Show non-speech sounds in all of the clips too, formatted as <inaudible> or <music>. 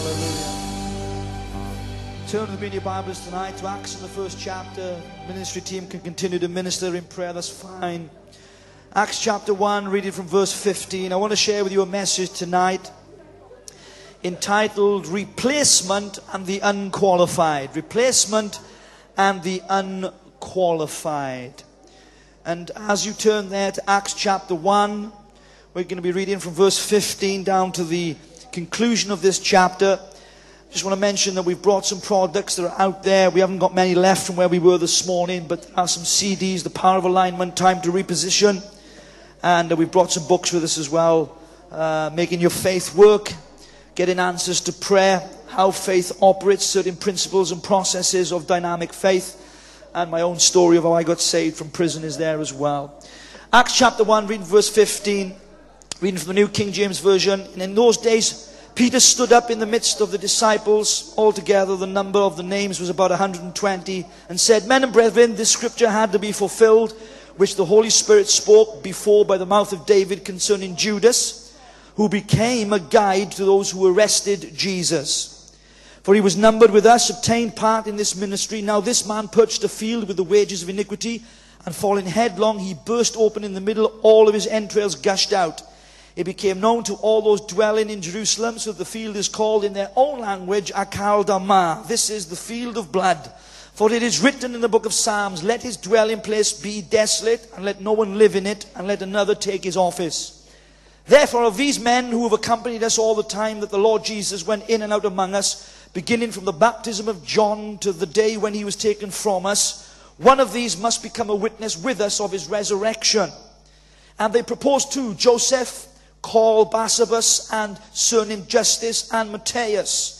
Hallelujah. Turn with me in your Bibles tonight to Acts in the first chapter. Ministry team can continue to minister in prayer, that's fine. Acts chapter 1, reading from verse 15. I want to share with you a message tonight entitled Replacement and the Unqualified. Replacement and the Unqualified. And as you turn there to Acts chapter 1, we're going to be reading from verse 15 down to the conclusion of this chapter. Just want to mention that we've brought some products that are out there. We haven't got many left from where we were this morning, but there are some CDs, The Power of Alignment, Time to Reposition. And uh, we've brought some books with us as well, uh, Making Your Faith Work, Getting Answers to Prayer, How Faith Operates, Certain Principles and Processes of Dynamic Faith, and my own story of how I got saved from prison is there as well. Acts chapter 1, reading verse 15, reading from the New King James Version. And in those days, Peter stood up in the midst of the disciples. Altogether, the number of the names was about 120, and said, Men and brethren, this scripture had to be fulfilled, which the Holy Spirit spoke before by the mouth of David concerning Judas, who became a guide to those who arrested Jesus. For he was numbered with us, obtained part in this ministry. Now this man purchased a field with the wages of iniquity, and falling headlong, he burst open in the middle, all of his entrails gushed out. It became known to all those dwelling in Jerusalem, so the field is called in their own language Akel Dama. This is the field of blood. For it is written in the book of Psalms, Let his dwelling place be desolate, and let no one live in it, and let another take his office. Therefore, of these men who have accompanied us all the time that the Lord Jesus went in and out among us, beginning from the baptism of John to the day when he was taken from us, one of these must become a witness with us of his resurrection. And they proposed two, Joseph, called Barsabas, and surnamed Justus, and Matthias.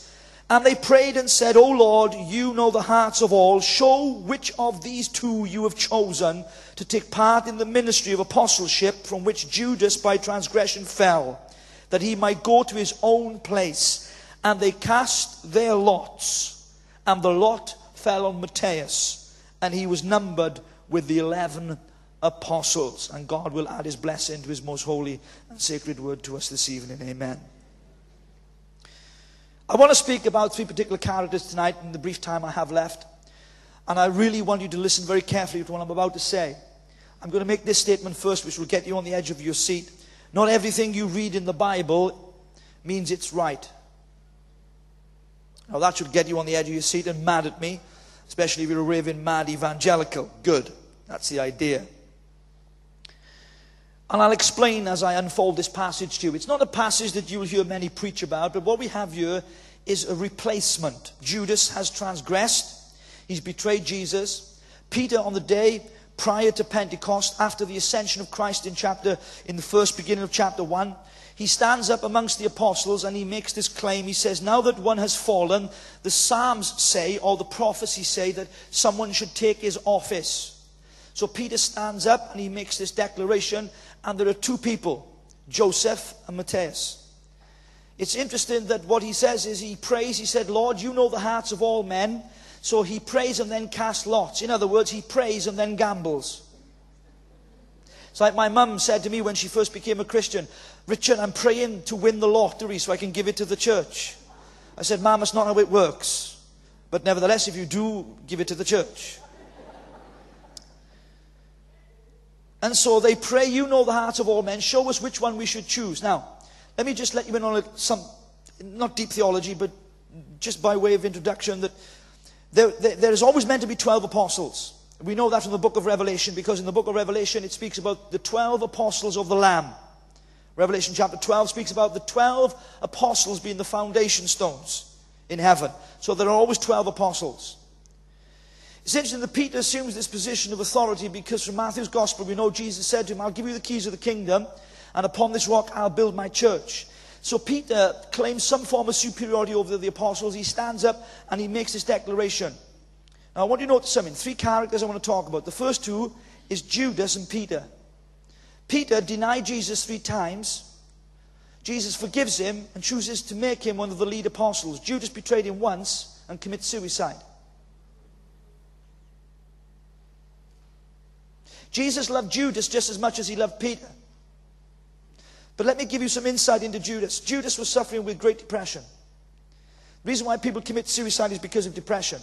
And they prayed and said, O Lord, you know the hearts of all. Show which of these two you have chosen to take part in the ministry of apostleship from which Judas by transgression fell, that he might go to his own place. And they cast their lots, and the lot fell on Matthias, and he was numbered with the eleven apostles. And God will add his blessing to his most holy and sacred word to us this evening. Amen. I want to speak about three particular characters tonight in the brief time I have left. And I really want you to listen very carefully to what I'm about to say. I'm going to make this statement first, which will get you on the edge of your seat. Not everything you read in the Bible means it's right. Now, that should get you on the edge of your seat and mad at me, especially if you're a raving mad evangelical. Good. That's the idea. And I'll explain as I unfold this passage to you. It's not a passage that you'll hear many preach about, but what we have here is a replacement. Judas has transgressed, he's betrayed Jesus. Peter, on the day prior to Pentecost, after the ascension of Christ in chapter, in the first beginning of chapter 1, he stands up amongst the apostles and he makes this claim. He says, Now that one has fallen, the Psalms say, or the prophecies say, that someone should take his office. So Peter stands up and he makes this declaration, and there are two people, Joseph and Matthias. It's interesting that what he says is he prays, he said, Lord, you know the hearts of all men. So he prays and then casts lots. In other words, he prays and then gambles. It's like my mum said to me when she first became a Christian, Richard, I'm praying to win the lottery so I can give it to the church. I said, Mum, that's not how it works. But nevertheless, if you do, give it to the church. And so they pray, You know the hearts of all men. Show us which one we should choose. Now, let me just let you in on some, not deep theology, but just by way of introduction, that there, there, there is always meant to be 12 apostles. We know that from the book of Revelation because in the book of Revelation it speaks about the 12 apostles of the Lamb. Revelation chapter 12 speaks about the 12 apostles being the foundation stones in heaven. So there are always 12 apostles. It's interesting that Peter assumes this position of authority because from Matthew's gospel we know Jesus said to him, I'll give you the keys of the kingdom, and upon this rock I'll build my church. So Peter claims some form of superiority over the apostles. He stands up and he makes this declaration. Now I want you to notice something. Three characters I want to talk about. The first two is Judas and Peter. Peter denied Jesus three times. Jesus forgives him and chooses to make him one of the lead apostles. Judas betrayed him once and commits suicide. Jesus loved Judas just as much as he loved Peter. But let me give you some insight into Judas. Judas was suffering with great depression. The reason why people commit suicide is because of depression.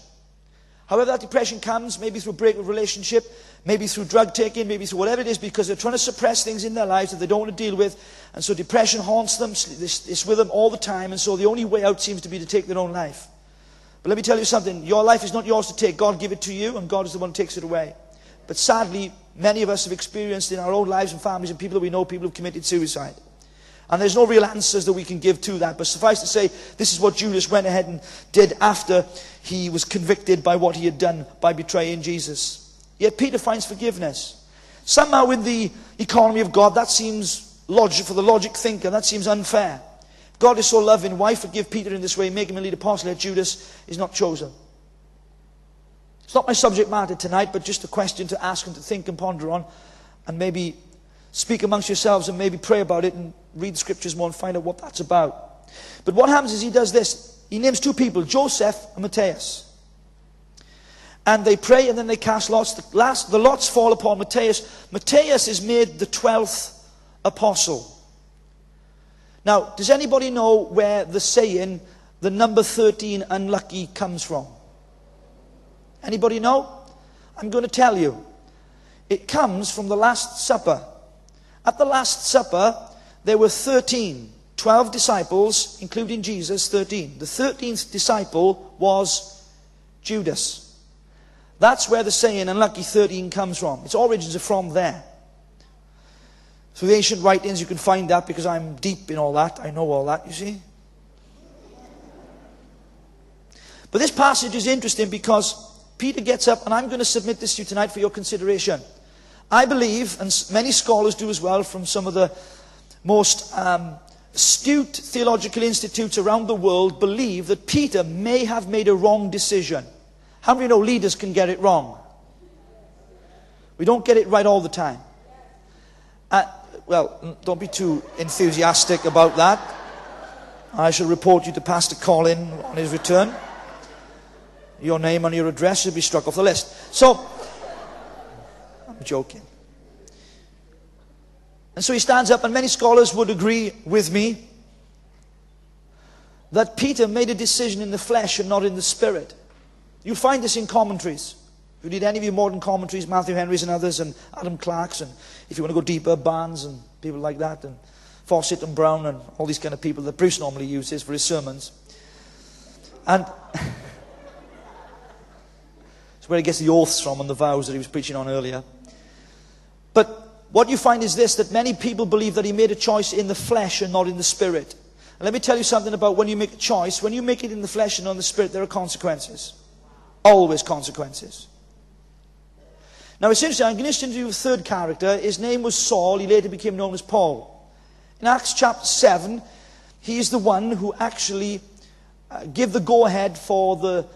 However, that depression comes, maybe through a break of relationship, maybe through drug taking, maybe through whatever it is, because they're trying to suppress things in their lives that they don't want to deal with. And so depression haunts them, it's with them all the time, and so the only way out seems to be to take their own life. But let me tell you something your life is not yours to take. God gave it to you, and God is the one who takes it away. But sadly, many of us have experienced in our own lives and families and people that we know, people who have committed suicide. And there's no real answers that we can give to that. But suffice to say, this is what Judas went ahead and did after he was convicted by what he had done by betraying Jesus. Yet Peter finds forgiveness. Somehow, in the economy of God, that seems logic for the logic thinker. That seems unfair. God is so loving. Why forgive Peter in this way, make him a lead apostle, yet Judas is not chosen? It's not my subject matter tonight, but just a question to ask and to think and ponder on, and maybe speak amongst yourselves and maybe pray about it and read the scriptures more and find out what that's about. But what happens is he does this. He names two people, Joseph and Matthias. And they pray and then they cast lots. The, last, the lots fall upon Matthias. Matthias is made the 12th apostle. Now, does anybody know where the saying, the number 13 unlucky, comes from? Anybody know? I'm going to tell you. It comes from the Last Supper. At the Last Supper, there were 13, 12 disciples, including Jesus, 13. The 13th disciple was Judas. That's where the saying unlucky 13 comes from. Its origins are from there. Through the ancient writings, you can find that because I'm deep in all that. I know all that, you see. But this passage is interesting because Peter gets up, and I'm going to submit this to you tonight for your consideration. I believe, and many scholars do as well, from some of the most um, astute theological institutes around the world, believe that Peter may have made a wrong decision. How many know leaders can get it wrong? We don't get it right all the time. Uh, well, don't be too enthusiastic about that. I shall report you to Pastor Colin on his return your name and your address should be struck off the list. So, I'm joking. And so he stands up, and many scholars would agree with me that Peter made a decision in the flesh and not in the spirit. You'll find this in commentaries. If you need any of your modern commentaries, Matthew Henry's and others, and Adam Clarke's, and if you want to go deeper, Barnes and people like that, and Fausset and Brown, and all these kind of people that Bruce normally uses for his sermons. And where he gets the oaths from and the vows that he was preaching on earlier. But what you find is this that many people believe that he made a choice in the flesh and not in the spirit. And let me tell you something about when you make a choice. When you make it in the flesh and not in the spirit, there are consequences. Always consequences. Now it's interesting, I'm going to introduce a third character. His name was Saul. He later became known as Paul. In Acts chapter 7, he is the one who actually uh, gave the go ahead for the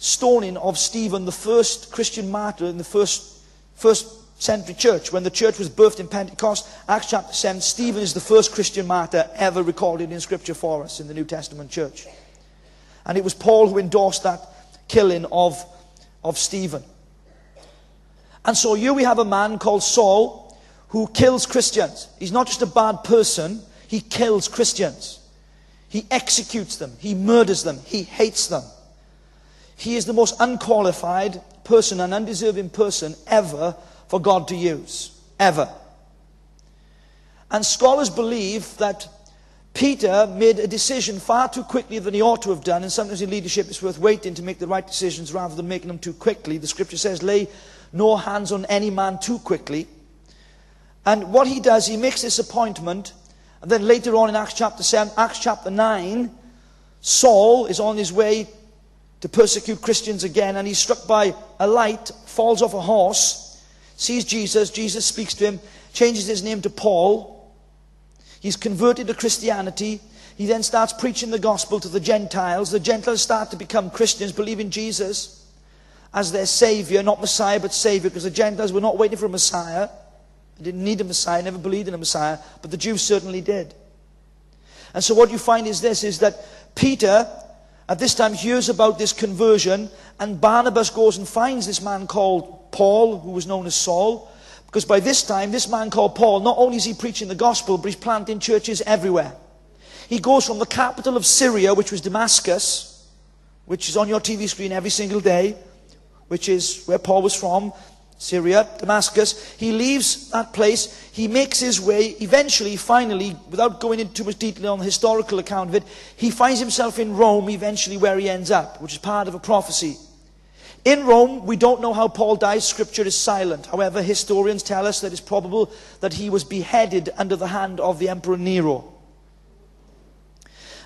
stoning of Stephen, the first Christian martyr in the first, first century church. When the church was birthed in Pentecost, Acts chapter 7, Stephen is the first Christian martyr ever recorded in Scripture for us in the New Testament church. And it was Paul who endorsed that killing of, of Stephen. And so here we have a man called Saul who kills Christians. He's not just a bad person, he kills Christians. He executes them, he murders them, he hates them. He is the most unqualified person, an undeserving person ever for God to use. Ever. And scholars believe that Peter made a decision far too quickly than he ought to have done. And sometimes in leadership it's worth waiting to make the right decisions rather than making them too quickly. The scripture says, lay no hands on any man too quickly. And what he does, he makes this appointment. And then later on in Acts chapter 7, Acts chapter 9, Saul is on his way to persecute Christians again, and he's struck by a light, falls off a horse, sees Jesus, Jesus speaks to him, changes his name to Paul. He's converted to Christianity. He then starts preaching the gospel to the Gentiles. The Gentiles start to become Christians, believing in Jesus as their Savior, not Messiah, but Savior, because the Gentiles were not waiting for a Messiah. They didn't need a Messiah, never believed in a Messiah, but the Jews certainly did. And so what you find is this, is that Peter at this time hears about this conversion, and Barnabas goes and finds this man called Paul, who was known as Saul. Because by this time, this man called Paul, not only is he preaching the gospel, but he's planting churches everywhere. He goes from the capital of Syria, which was Damascus, which is on your TV screen every single day, which is where Paul was from, Syria, Damascus. He leaves that place. He makes his way, eventually, finally, without going into too much detail on the historical account of it, he finds himself in Rome, eventually, where he ends up, which is part of a prophecy. In Rome, we don't know how Paul dies. Scripture is silent. However, historians tell us that it's probable that he was beheaded under the hand of the Emperor Nero.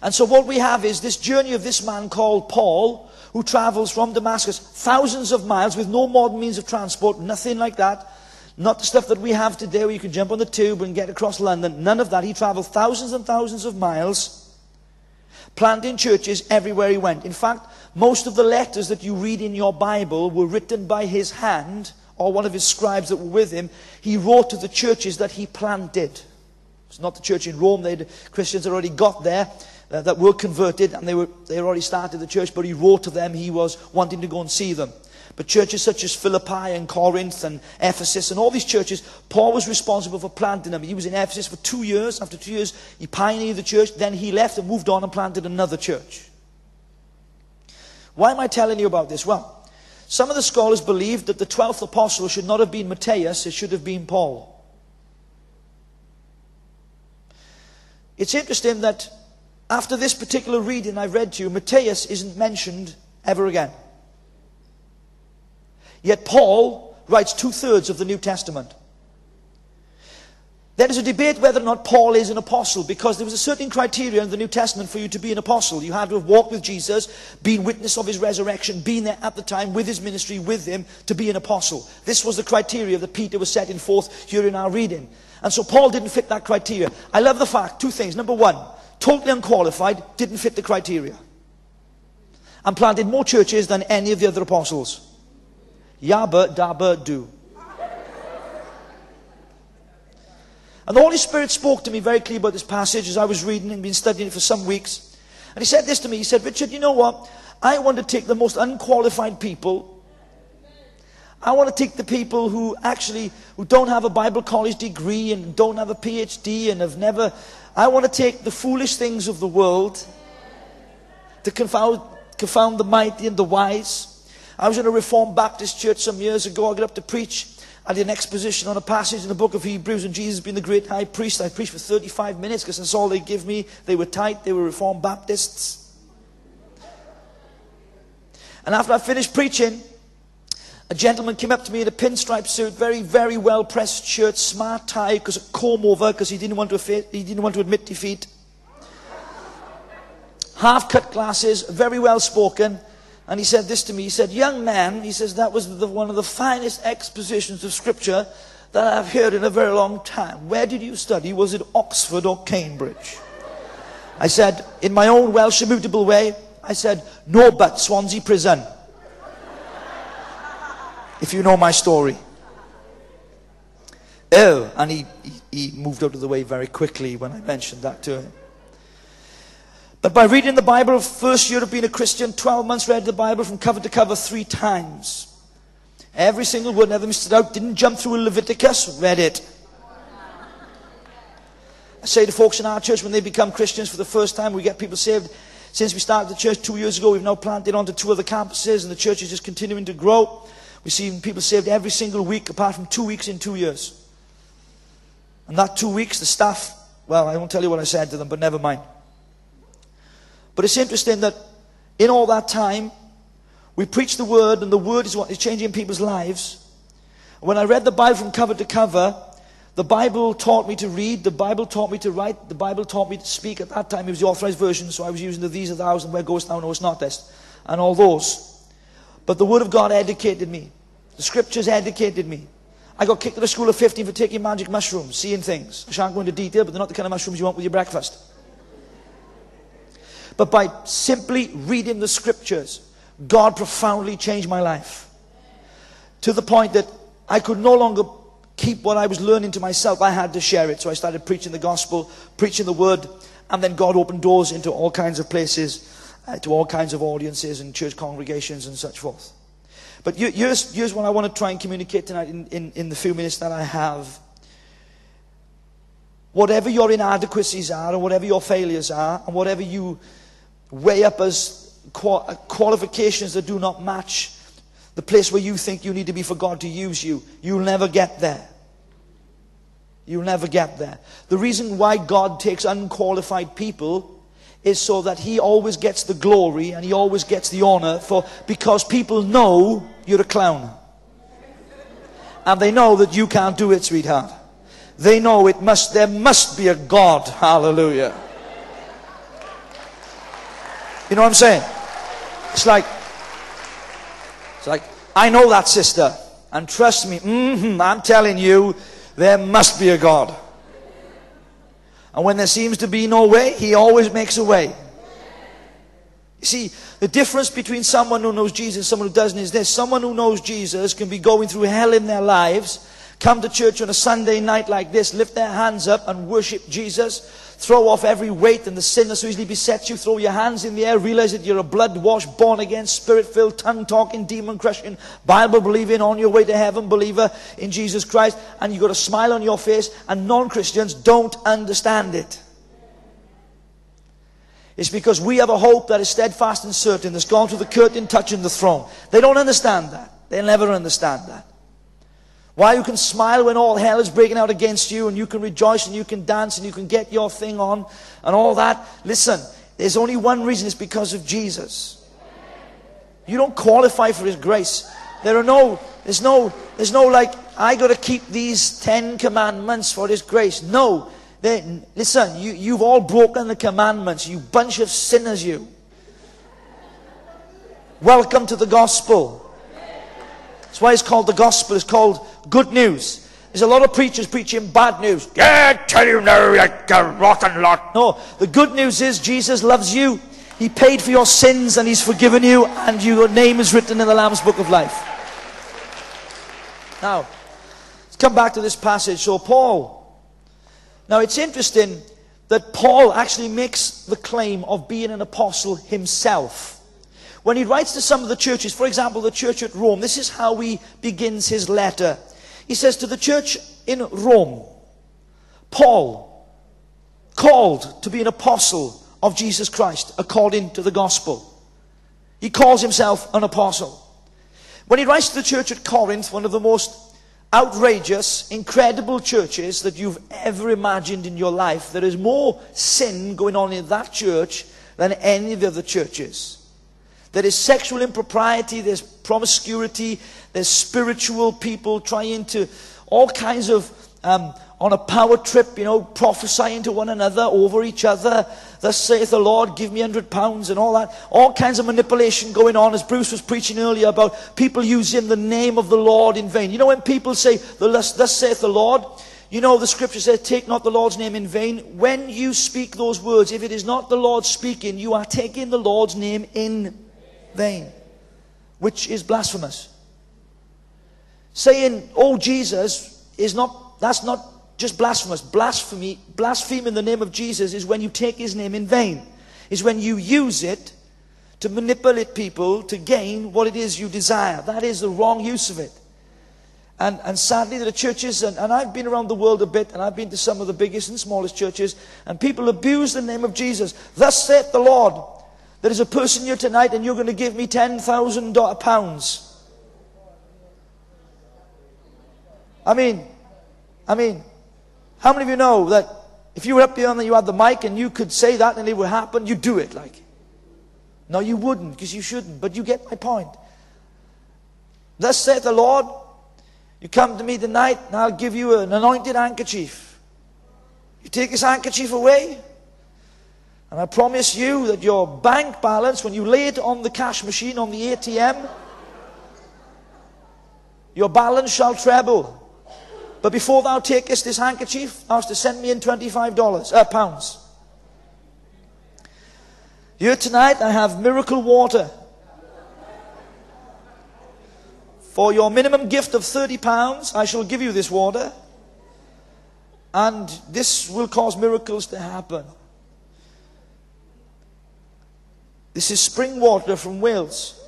And so what we have is this journey of this man called Paul, who travels from Damascus thousands of miles with no modern means of transport, nothing like that. Not the stuff that we have today where you can jump on the tube and get across London. None of that. He traveled thousands and thousands of miles, planting churches everywhere he went. In fact, most of the letters that you read in your Bible were written by his hand or one of his scribes that were with him. He wrote to the churches that he planted. It's not the church in Rome. They'd, Christians had already got there uh, that were converted and they, were, they already started the church, but he wrote to them he was wanting to go and see them. But churches such as Philippi and Corinth and Ephesus and all these churches, Paul was responsible for planting them. He was in Ephesus for two years. After two years, he pioneered the church. Then he left and moved on and planted another church. Why am I telling you about this? Well, some of the scholars believe that the 12th apostle should not have been Matthias, it should have been Paul. It's interesting that after this particular reading I've read to you, Matthias isn't mentioned ever again. Yet Paul writes two thirds of the New Testament. There is a debate whether or not Paul is an apostle because there was a certain criteria in the New Testament for you to be an apostle. You had to have walked with Jesus, been witness of his resurrection, been there at the time with his ministry with him to be an apostle. This was the criteria that Peter was setting forth here in our reading. And so Paul didn't fit that criteria. I love the fact, two things. Number one, totally unqualified, didn't fit the criteria. And planted more churches than any of the other apostles. Yabba dabba do. And the Holy Spirit spoke to me very clearly about this passage as I was reading and been studying it for some weeks. And he said this to me. He said, Richard, you know what? I want to take the most unqualified people. I want to take the people who actually who don't have a Bible college degree and don't have a PhD and have never I want to take the foolish things of the world to confound, confound the mighty and the wise. I was in a Reformed Baptist church some years ago. I got up to preach. I did an exposition on a passage in the book of Hebrews, and Jesus being the great high priest. I preached for 35 minutes because that's all they give me. They were tight, they were Reformed Baptists. And after I finished preaching, a gentleman came up to me in a pinstripe suit, very, very well pressed shirt, smart tie, because a comb over, because he didn't want to he didn't want to admit defeat. Half cut glasses, very well spoken. And he said this to me. He said, Young man, he says, that was the, one of the finest expositions of Scripture that I've heard in a very long time. Where did you study? Was it Oxford or Cambridge? I said, in my own Welsh immutable way, I said, no but, Swansea Prison. If you know my story. Oh, and he, he, moved out of the way very quickly when I mentioned that to him. But by reading the Bible, first year of being a Christian, 12 months read the Bible from cover to cover three times. Every single word, never missed it out, didn't jump through Leviticus, read it. I say to folks in our church when they become Christians for the first time, we get people saved. Since we started the church two years ago, we've now planted onto two other campuses, and the church is just continuing to grow. We see people saved every single week, apart from two weeks in two years. And that two weeks, the staff, well, I won't tell you what I said to them, but never mind. But it's interesting that in all that time, we preach the word, and the word is what is changing people's lives. When I read the Bible from cover to cover, the Bible taught me to read, the Bible taught me to write, the Bible taught me to speak. At that time, it was the authorized version, so I was using the these are thous and where goest thou knowest not this, and all those. But the Word of God educated me. The Scriptures educated me. I got kicked out of school at 15 for taking magic mushrooms, seeing things. I shan't go into detail, but they're not the kind of mushrooms you want with your breakfast but by simply reading the scriptures, God profoundly changed my life. To the point that I could no longer keep what I was learning to myself. I had to share it. So I started preaching the gospel, preaching the word, and then God opened doors into all kinds of places, uh, to all kinds of audiences and church congregations and such forth. But here's, here's what I want to try and communicate tonight in, in, in the few minutes that I have. Whatever your inadequacies are, or whatever your failures are, and whatever you weigh up as qualifications that do not match the place where you think you need to be for God to use you, you'll never get there. You'll never get there. The reason why God takes unqualified people is so that He always gets the glory and He always gets the honor for because people know you're a clown. And they know that you can't do it, sweetheart. They know it must, there must be a God. Hallelujah. You know what I'm saying? It's like, it's like, I know that sister. And trust me, mm-hmm, I'm telling you, there must be a God. And when there seems to be no way, He always makes a way. You see, the difference between someone who knows Jesus and someone who doesn't is this. Someone who knows Jesus can be going through hell in their lives, come to church on a Sunday night like this, lift their hands up and worship Jesus, Throw off every weight and the sin that so easily besets you. Throw your hands in the air. Realize that you're a blood washed, born again, spirit filled, tongue talking, demon crushing, Bible believing, on your way to heaven believer in Jesus Christ. And you've got a smile on your face. And non Christians don't understand it. It's because we have a hope that is steadfast and certain, that's gone through the curtain, touching the throne. They don't understand that. They'll never understand that. Why you can smile when all hell is breaking out against you and you can rejoice and you can dance and you can get your thing on and all that. Listen, there's only one reason it's because of Jesus. You don't qualify for His grace. There are no, there's no, there's no like, I got to keep these Ten Commandments for His grace. No. They, listen, you, you've all broken the commandments. You bunch of sinners, you. Welcome to the gospel. That's why it's called the gospel. It's called good news. There's a lot of preachers preaching bad news. Yeah, I tell you now, like a rotten lot. No, the good news is Jesus loves you. He paid for your sins and He's forgiven you, and your name is written in the Lamb's Book of Life. Now, let's come back to this passage. So, Paul. Now, it's interesting that Paul actually makes the claim of being an apostle himself. When he writes to some of the churches, for example, the church at Rome, this is how he begins his letter. He says to the church in Rome, Paul, called to be an apostle of Jesus Christ according to the gospel. He calls himself an apostle. When he writes to the church at Corinth, one of the most outrageous, incredible churches that you've ever imagined in your life, there is more sin going on in that church than any of the other churches. There is sexual impropriety, there's promiscuity, there's spiritual people trying to, all kinds of, um, on a power trip, you know, prophesying to one another over each other. Thus saith the Lord, give me hundred pounds and all that. All kinds of manipulation going on, as Bruce was preaching earlier about people using the name of the Lord in vain. You know, when people say, thus saith the Lord, you know, the scripture says, take not the Lord's name in vain. When you speak those words, if it is not the Lord speaking, you are taking the Lord's name in vain, which is blasphemous. Saying, oh, Jesus is not, that's not just blasphemous. Blasphemy, blaspheme in the name of Jesus is when you take his name in vain, is when you use it to manipulate people to gain what it is you desire. That is the wrong use of it. And, and sadly, are churches, and, and I've been around the world a bit, and I've been to some of the biggest and smallest churches, and people abuse the name of Jesus. Thus saith the Lord. There is a person here tonight and you're going to give me £10,000 I mean, I mean, how many of you know that if you were up here and you had the mic and you could say that and it would happen, you'd do it like? No, you wouldn't because you shouldn't, but you get my point. Thus saith the Lord, you come to me tonight and I'll give you an anointed handkerchief. You take this handkerchief away, and I promise you that your bank balance, when you lay it on the cash machine, on the ATM, your balance shall treble. But before thou takest this handkerchief, thou hast to send me in $25, uh, pounds. Here tonight I have miracle water. For your minimum gift of 30 pounds, I shall give you this water. And this will cause miracles to happen. This is spring water from Wales.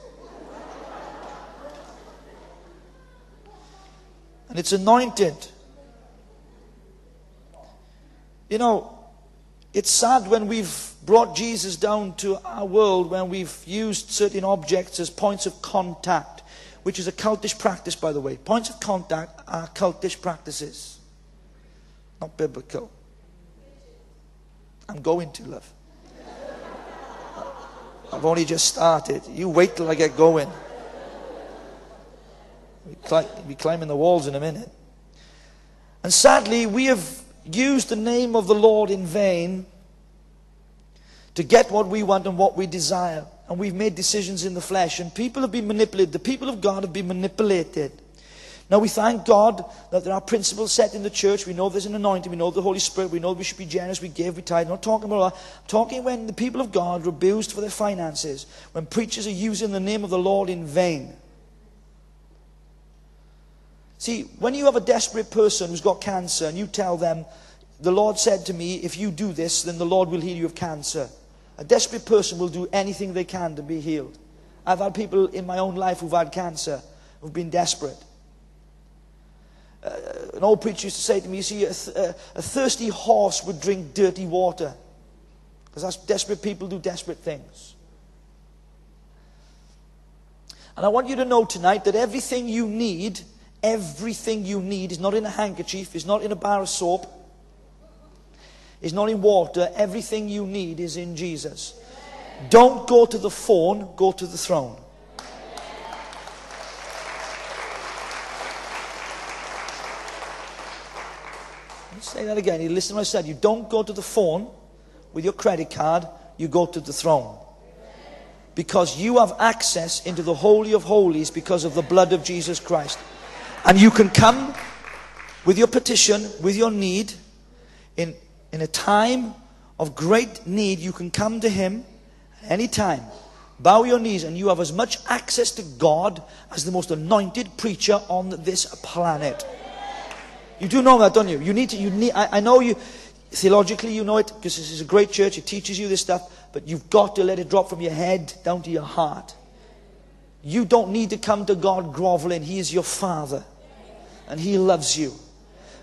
And it's anointed. You know, It's sad when we've brought Jesus down to our world when we've used certain objects as points of contact, which is a cultish practice, by the way. Points of contact are cultish practices, not biblical. I'm going to, love. <laughs> I've only just started. You wait till I get going. We'll be climbing the walls in a minute. And sadly, we have used the name of the Lord in vain to get what we want and what we desire. And we've made decisions in the flesh. And people have been manipulated. The people of God have been manipulated. Now we thank God that there are principles set in the church. We know there's an anointing. We know the Holy Spirit. We know we should be generous. We give. We tithe. Not talking about that. I'm talking when the people of God are abused for their finances. When preachers are using the name of the Lord in vain. See, when you have a desperate person who's got cancer and you tell them, the Lord said to me, if you do this, then the Lord will heal you of cancer. A desperate person will do anything they can to be healed. I've had people in my own life who've had cancer, who've been desperate. Uh, an old preacher used to say to me, you see, a, th- a thirsty horse would drink dirty water. Because that's desperate people do desperate things. And I want you to know tonight that everything you need, everything you need is not in a handkerchief, is not in a bar of soap, is not in water. Everything you need is in Jesus. Don't go to the phone, go to the throne. Say that again. You listen to what I said. You don't go to the phone with your credit card, you go to the throne. Because you have access into the Holy of Holies because of the blood of Jesus Christ. And you can come with your petition, with your need, in in a time of great need, you can come to Him any time. Bow your knees, and you have as much access to God as the most anointed preacher on this planet. You do know that, don't you? You need to. You need. I, I know you. Theologically, you know it because this is a great church. It teaches you this stuff, but you've got to let it drop from your head down to your heart. You don't need to come to God groveling. He is your Father, and He loves you.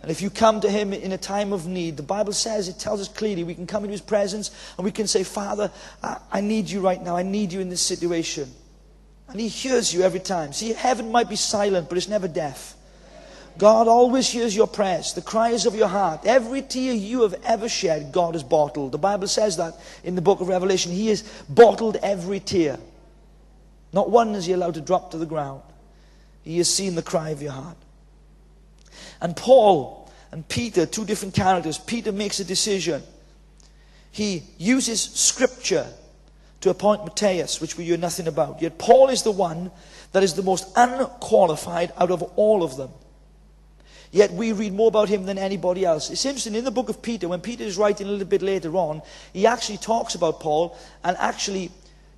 And if you come to Him in a time of need, the Bible says, it tells us clearly, we can come into His presence and we can say, Father, I, I need you right now. I need you in this situation. And He hears you every time. See, heaven might be silent, but it's never deaf. God always hears your prayers, the cries of your heart. Every tear you have ever shed, God has bottled. The Bible says that in the book of Revelation. He has bottled every tear. Not one is he allowed to drop to the ground. He has seen the cry of your heart. And Paul and Peter, two different characters, Peter makes a decision. He uses scripture to appoint Matthias, which we hear nothing about. Yet Paul is the one that is the most unqualified out of all of them. Yet we read more about him than anybody else. It's interesting, in the book of Peter, when Peter is writing a little bit later on, he actually talks about Paul and actually,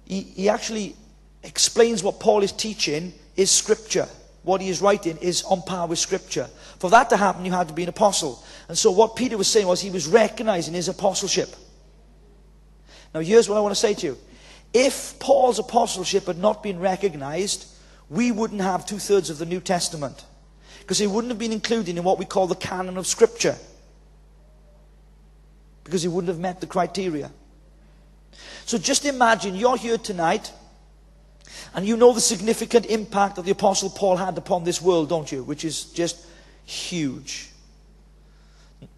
he, he actually explains what Paul is teaching is scripture what he is writing is on par with Scripture. For that to happen, you had to be an apostle. And so what Peter was saying was he was recognizing his apostleship. Now, here's what I want to say to you. If Paul's apostleship had not been recognized, we wouldn't have two thirds of the New Testament. Because he wouldn't have been included in what we call the canon of Scripture. Because he wouldn't have met the criteria. So just imagine you're here tonight and you know the significant impact that the Apostle Paul had upon this world, don't you? Which is just huge.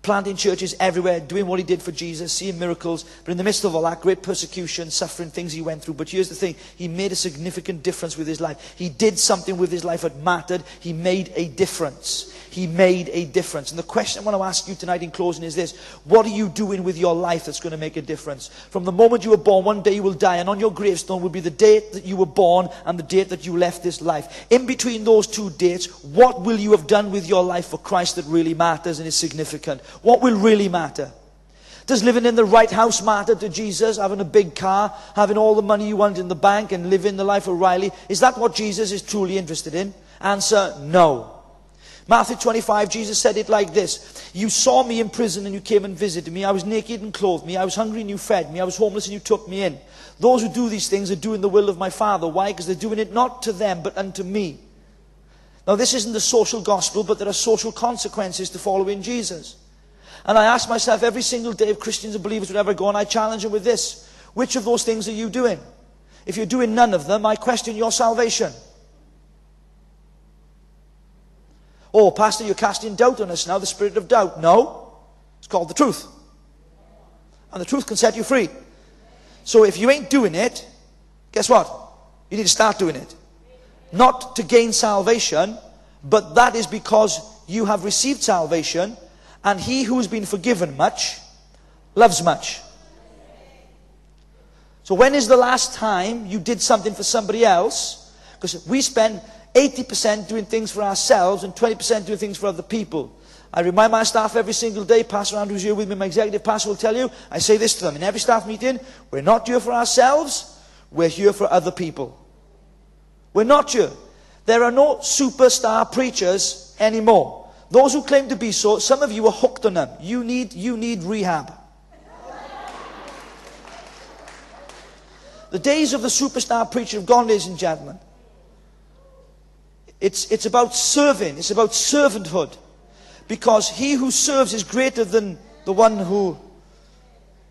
Planting churches everywhere, doing what he did for Jesus, seeing miracles. But in the midst of all that, great persecution, suffering, things he went through. But here's the thing he made a significant difference with his life. He did something with his life that mattered. He made a difference. He made a difference. And the question I want to ask you tonight in closing is this What are you doing with your life that's going to make a difference? From the moment you were born, one day you will die, and on your gravestone will be the date that you were born and the date that you left this life. In between those two dates, what will you have done with your life for Christ that really matters and is significant? What will really matter? Does living in the right house matter to Jesus? Having a big car, having all the money you want in the bank, and living the life of Riley? Is that what Jesus is truly interested in? Answer no. Matthew 25, Jesus said it like this You saw me in prison and you came and visited me. I was naked and clothed me. I was hungry and you fed me. I was homeless and you took me in. Those who do these things are doing the will of my Father. Why? Because they're doing it not to them, but unto me. Now, this isn't the social gospel, but there are social consequences to following Jesus. And I ask myself every single day if Christians and believers would ever go, and I challenge them with this which of those things are you doing? If you're doing none of them, I question your salvation. Oh, Pastor, you're casting doubt on us now, the spirit of doubt. No, it's called the truth. And the truth can set you free. So if you ain't doing it, guess what? You need to start doing it. Not to gain salvation, but that is because you have received salvation, and he who has been forgiven much loves much. So when is the last time you did something for somebody else? Because we spend 80% doing things for ourselves and 20% doing things for other people. I remind my staff every single day, Pastor Andrew's here with me, my executive pastor will tell you, I say this to them in every staff meeting, we're not here for ourselves, we're here for other people. We're not here. There are no superstar preachers anymore. Those who claim to be so, some of you are hooked on them. You need, you need rehab. The days of the superstar preacher have gone, ladies and gentlemen. It's, it's about serving, it's about servanthood. Because he who serves is greater than the one who.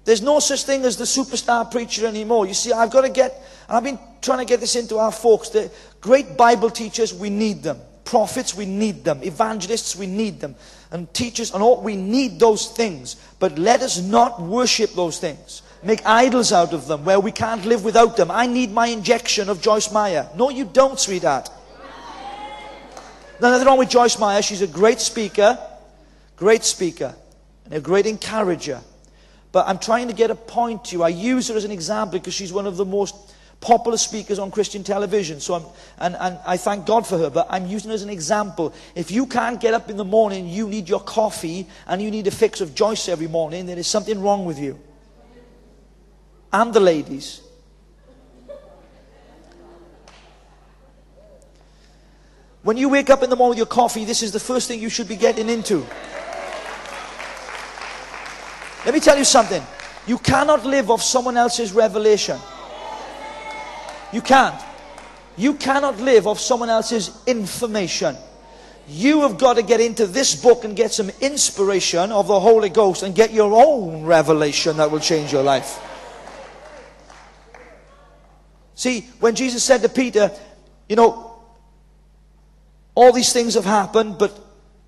There's no such thing as the superstar preacher anymore. You see, I've got to get, and I've been trying to get this into our folks. The great Bible teachers, we need them. Prophets, we need them. Evangelists, we need them. And teachers and all, we need those things. But let us not worship those things make idols out of them where we can't live without them. I need my injection of Joyce Meyer. No, you don't, sweetheart. There's nothing wrong with Joyce Meyer. She's a great speaker, great speaker, and a great encourager. But I'm trying to get a point to you. I use her as an example because she's one of the most popular speakers on Christian television. So I'm, and, and I thank God for her, but I'm using her as an example. If you can't get up in the morning, you need your coffee, and you need a fix of Joyce every morning, there is something wrong with you and the ladies. When you wake up in the morning with your coffee, this is the first thing you should be getting into. Let me tell you something. You cannot live off someone else's revelation. You can't. You cannot live off someone else's information. You have got to get into this book and get some inspiration of the Holy Ghost and get your own revelation that will change your life. See, when Jesus said to Peter, you know, all these things have happened, but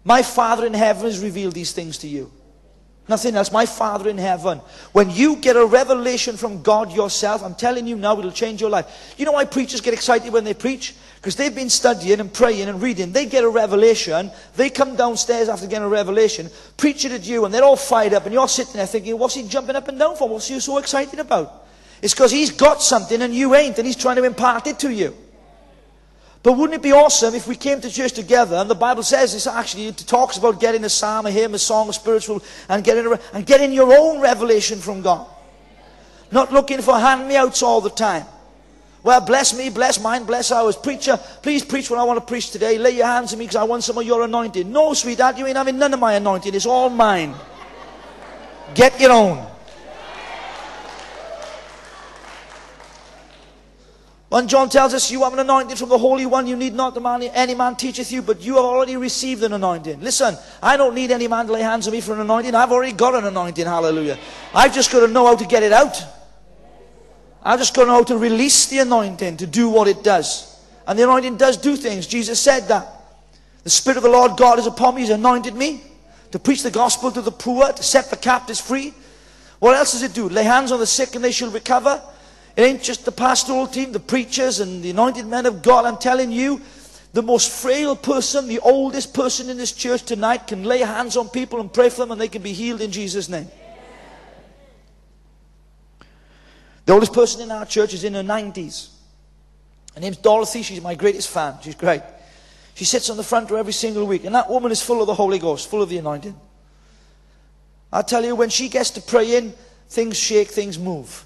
my Father in heaven has revealed these things to you. Nothing else. My Father in heaven. When you get a revelation from God yourself, I'm telling you now, it'll change your life. You know why preachers get excited when they preach? Because they've been studying and praying and reading. They get a revelation. They come downstairs after getting a revelation, preach it at you, and they're all fired up, and you're sitting there thinking, what's he jumping up and down for? What's he so excited about? It's because he's got something and you ain't, and he's trying to impart it to you. But wouldn't it be awesome if we came to church together and the Bible says this actually, it talks about getting a psalm, a hymn, a song, a spiritual, and getting, a, and getting your own revelation from God. Not looking for hand me outs all the time. Well, bless me, bless mine, bless ours. Preacher, please preach what I want to preach today. Lay your hands on me because I want some of your anointing. No, sweetheart, you ain't having none of my anointing. It's all mine. Get your own. 1 John tells us you have an anointing from the Holy One. You need not the man, any man teacheth you, but you have already received an anointing. Listen, I don't need any man to lay hands on me for an anointing. I've already got an anointing. Hallelujah. I've just got to know how to get it out. I've just got to know how to release the anointing to do what it does. And the anointing does do things. Jesus said that. The Spirit of the Lord God is upon me. He's anointed me to preach the gospel to the poor, to set the captives free. What else does it do? Lay hands on the sick and they shall recover. It ain't just the pastoral team, the preachers and the anointed men of God. I'm telling you, the most frail person, the oldest person in this church tonight can lay hands on people and pray for them and they can be healed in Jesus' name. The oldest person in our church is in her 90s. Her name's Dorothy. She's my greatest fan. She's great. She sits on the front row every single week. And that woman is full of the Holy Ghost, full of the anointing. I tell you, when she gets to praying, things shake, things move.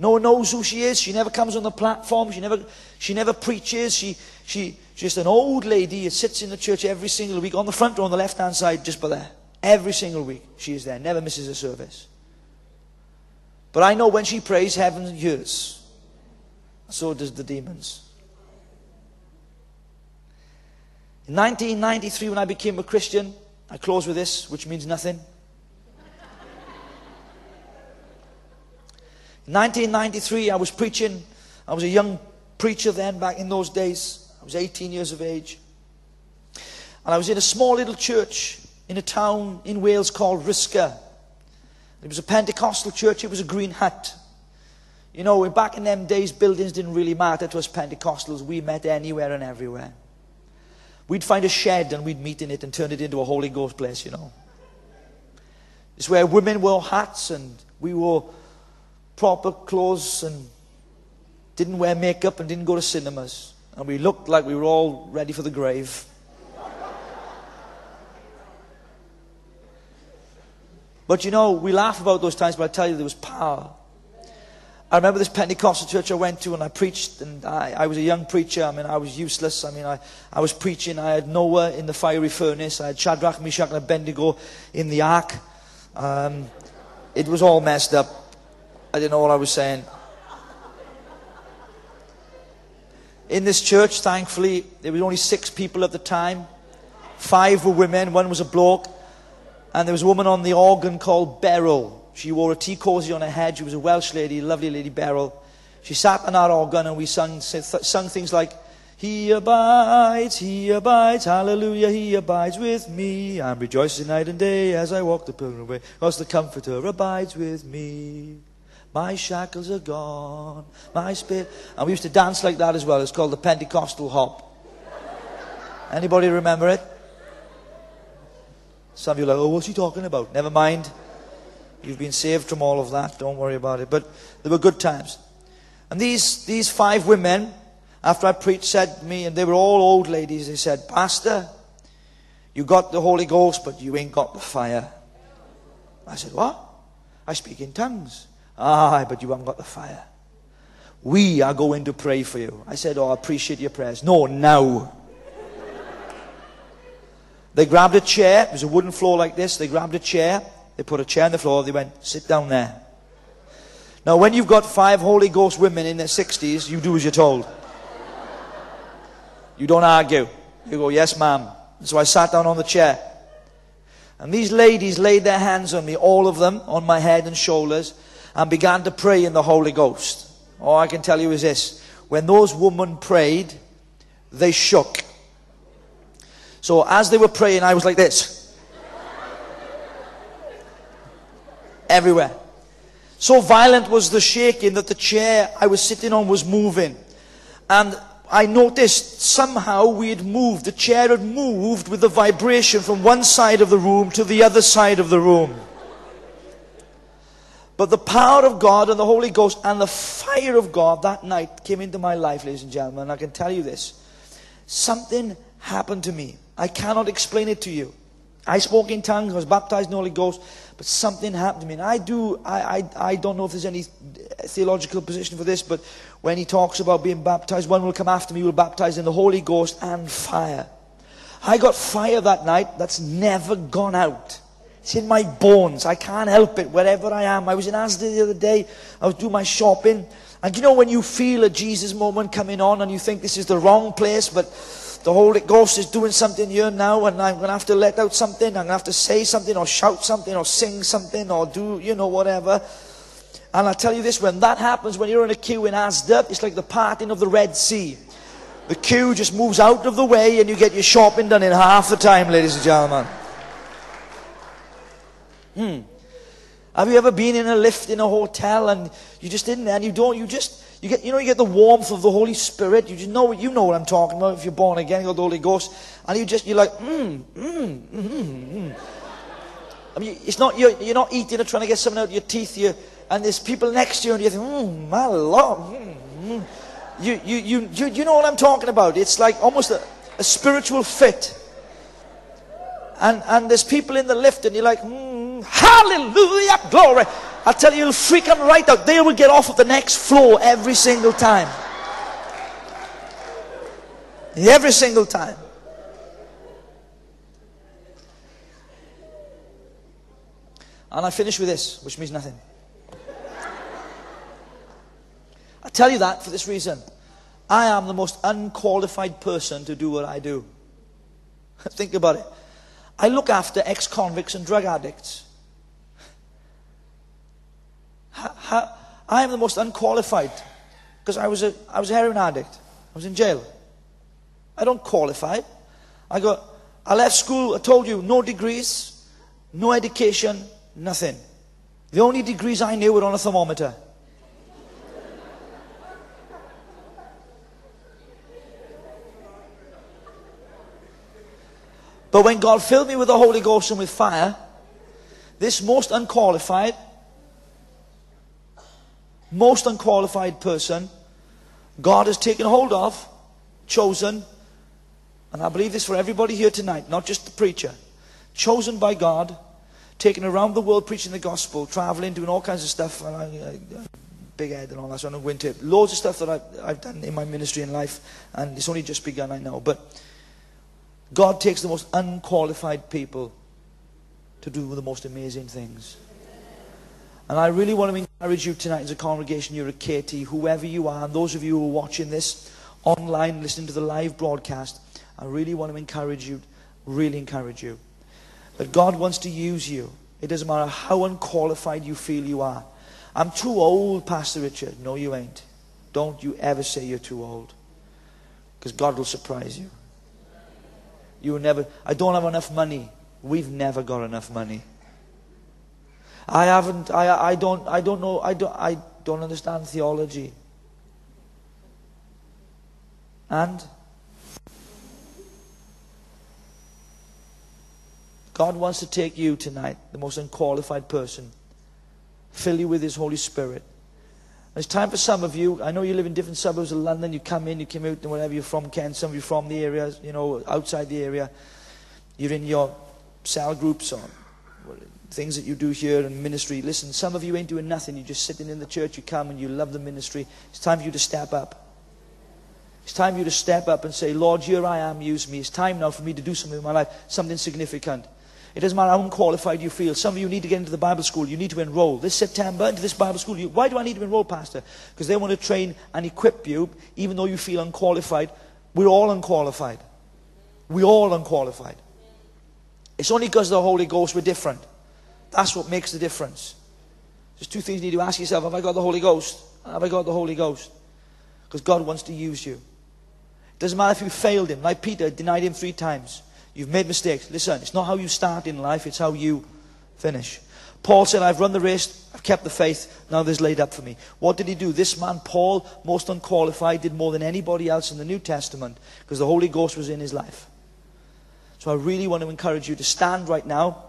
No one knows who she is. She never comes on the platform. She never, she never preaches. She, she, she's just an old lady that sits in the church every single week on the front row on the left hand side, just by there. Every single week she is there. Never misses a service. But I know when she prays, heaven hears. So does the demons. In 1993, when I became a Christian, I close with this, which means nothing. In 1993, I was preaching. I was a young preacher then, back in those days. I was 18 years of age. And I was in a small little church in a town in Wales called Risca. It was a Pentecostal church, it was a green hut. You know, back in them days, buildings didn't really matter to us Pentecostals. We met anywhere and everywhere. We'd find a shed and we'd meet in it and turn it into a Holy Ghost place, you know. It's where women wore hats and we wore proper clothes and didn't wear makeup and didn't go to cinemas. And we looked like we were all ready for the grave. But you know, we laugh about those times, but I tell you, there was power. I remember this Pentecostal church I went to and I preached, and I, I was a young preacher. I mean, I was useless. I mean, I, I was preaching. I had Noah in the fiery furnace. I had Shadrach, Meshach, and Abednego in the ark. Um, it was all messed up. I didn't know what I was saying. In this church, thankfully, there was only six people at the time. Five were women, one was a bloke, and there was a woman on the organ called Beryl. She wore a tea cosy on her head. She was a Welsh lady, lovely lady Beryl. She sat on our organ and we sung, sung things like, He abides, He abides, hallelujah, He abides with me. I'm rejoicing night and day as I walk the pilgrim way, because the Comforter abides with me. My shackles are gone, my spirit. And we used to dance like that as well. It's called the Pentecostal hop. Anybody remember it? Some of you are like, oh, what's he talking about? Never mind. You've been saved from all of that. Don't worry about it. But there were good times. And these, these five women, after I preached, said to me, and they were all old ladies, they said, Pastor, you got the Holy Ghost, but you ain't got the fire. I said, What? I speak in tongues. Ah, but you haven't got the fire. We are going to pray for you. I said, Oh, I appreciate your prayers. No, now. they grabbed a chair. It was a wooden floor like this. They grabbed a chair they put a chair on the floor. They went, sit down there. Now, when you've got five Holy Ghost women in their 60s, you do as you're told. You don't argue. You go, yes, ma'am. So I sat down on the chair. And these ladies laid their hands on me, all of them, on my head and shoulders, and began to pray in the Holy Ghost. All I can tell you is this. When those women prayed, they shook. So as they were praying, I was like this. everywhere. So violent was the shaking that the chair I was sitting on was moving. And I noticed somehow we had moved, the chair had moved with the vibration from one side of the room to the other side of the room. But the power of God and the Holy Ghost and the fire of God that night came into my life, ladies and gentlemen. And I can tell you this something happened to me. I cannot explain it to you. I spoke in tongues, I was baptized in the Holy Ghost, but something happened to me. And I do, I, I, I don't know if there's any theological position for this, but when he talks about being baptized, one will come after me, will baptize in the Holy Ghost and fire. I got fire that night that's never gone out. It's in my bones. I can't help it wherever I am. I was in Asda the other day. I was doing my shopping. And you know when you feel a Jesus moment coming on and you think this is the wrong place, but the Holy Ghost is doing something here now, and I'm going to have to let out something. I'm going to have to say something, or shout something, or sing something, or do, you know, whatever. And I tell you this when that happens, when you're in a queue in Asda, it's like the parting of the Red Sea. The queue just moves out of the way, and you get your shopping done in half the time, ladies and gentlemen. Hmm. Have you ever been in a lift in a hotel and you just in there and you don't, you just, you get, you know, you get the warmth of the Holy Spirit. You just know, you know what I'm talking about. If you're born again, you got the Holy Ghost, and you just, you're like, mmm, mmm, mmm, mmm. I mean, it's not you're, you're not eating or trying to get something out of your teeth. You and there's people next to you, and you think, mmm, my lord, mm, mm. You, you, you, you, you know what I'm talking about. It's like almost a, a spiritual fit. And and there's people in the lift, and you're like, mm, hallelujah, glory. I tell you, it'll freak them right out. They will get off of the next floor every single time. Every single time. And I finish with this, which means nothing. I tell you that for this reason. I am the most unqualified person to do what I do. <laughs> Think about it. I look after ex convicts and drug addicts. I am the most unqualified because I was, a, I was a heroin addict. I was in jail. I don't qualify. I got, I left school, I told you, no degrees, no education, nothing. The only degrees I knew were on a thermometer. But when God filled me with the Holy Ghost and with fire, this most unqualified, most unqualified person, God has taken hold of, chosen, and I believe this for everybody here tonight, not just the preacher, chosen by God, taken around the world preaching the gospel, traveling, doing all kinds of stuff. I, uh, big head and all that, so I don't. Loads of stuff that I've, I've done in my ministry and life, and it's only just begun, I know. But God takes the most unqualified people to do the most amazing things. And I really want to encourage you tonight as a congregation, you're a KT, whoever you are, and those of you who are watching this online, listening to the live broadcast, I really want to encourage you, really encourage you, that God wants to use you. It doesn't matter how unqualified you feel you are. I'm too old, Pastor Richard. No, you ain't. Don't you ever say you're too old. Because God will surprise you. You will never, I don't have enough money. We've never got enough money. I haven't, I, I don't, I don't know, I don't, I don't understand theology. And God wants to take you tonight, the most unqualified person, fill you with His Holy Spirit. It's time for some of you. I know you live in different suburbs of London. You come in, you come out, and wherever you're from, Kent. Some of you from the area, you know, outside the area. You're in your cell groups or things that you do here in ministry. Listen, some of you ain't doing nothing. You're just sitting in the church. You come and you love the ministry. It's time for you to step up. It's time for you to step up and say, Lord, here I am. Use me. It's time now for me to do something in my life, something significant. It doesn't matter how unqualified you feel. Some of you need to get into the Bible school. You need to enroll. This September into this Bible school. You, why do I need to enroll, Pastor? Because they want to train and equip you, even though you feel unqualified. We're all unqualified. We're all unqualified. It's only because of the Holy Ghost we're different. That's what makes the difference. There's two things you need to ask yourself. Have I got the Holy Ghost? Have I got the Holy Ghost? Because God wants to use you. It doesn't matter if you failed Him. Like Peter denied Him three times. You've made mistakes. Listen, it's not how you start in life, it's how you finish. Paul said, I've run the race, I've kept the faith, now there's laid up for me. What did he do? This man, Paul, most unqualified, did more than anybody else in the New Testament because the Holy Ghost was in his life. So I really want to encourage you to stand right now.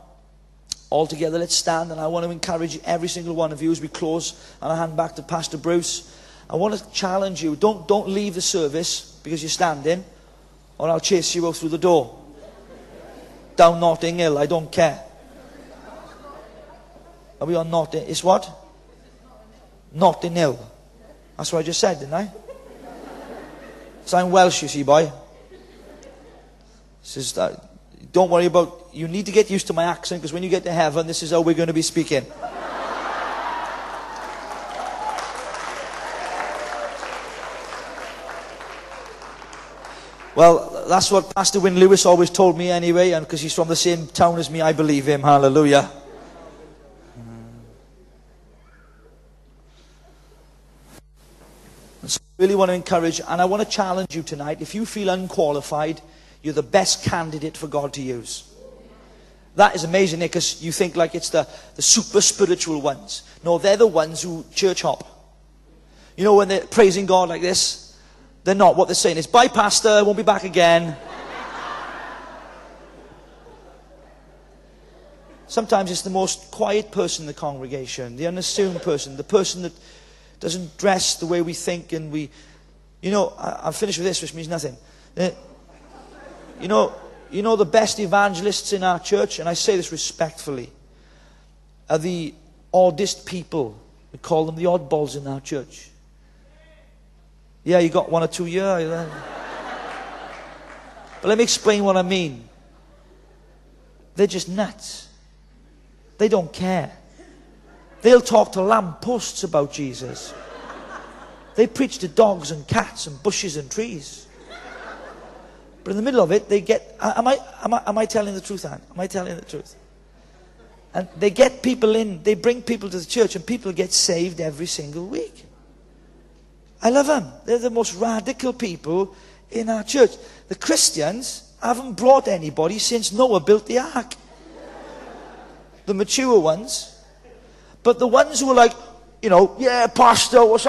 All together, let's stand, and I want to encourage every single one of you as we close, and I hand back to Pastor Bruce. I want to challenge you. Don't, don't leave the service because you're standing, or I'll chase you out through the door down Notting Hill. I don't care. Are we on Notting? It's what? Notting Hill. That's what I just said, didn't I? So I'm Welsh, you see, boy. Says that. Uh, don't worry about. You need to get used to my accent because when you get to heaven, this is how we're going to be speaking. Well, that's what Pastor Wynne Lewis always told me anyway, and because he's from the same town as me, I believe him. Hallelujah. So I really want to encourage, and I want to challenge you tonight. If you feel unqualified, you're the best candidate for God to use. That is amazing, because you think like it's the, the super spiritual ones. No, they're the ones who church hop. You know, when they're praising God like this, they're not. What they're saying is, bye, Pastor, won't be back again. Sometimes it's the most quiet person in the congregation, the unassuming person, the person that doesn't dress the way we think and we. You know, I, am finished with this, which means nothing. Uh, you know, you know the best evangelists in our church, and I say this respectfully, are the oddest people. We call them the oddballs in our church. Yeah, you got one or two years. but let me explain what I mean. They're just nuts. They don't care. They'll talk to lampposts about Jesus. They preach to dogs and cats and bushes and trees. But in the middle of it, they get. Am I, am I, am I telling the truth, Anne? Am I telling the truth? And they get people in, they bring people to the church, and people get saved every single week. I love them. They're the most radical people in our church. The Christians haven't brought anybody since Noah built the ark. The mature ones. But the ones who are like, you know, yeah, Pastor, what's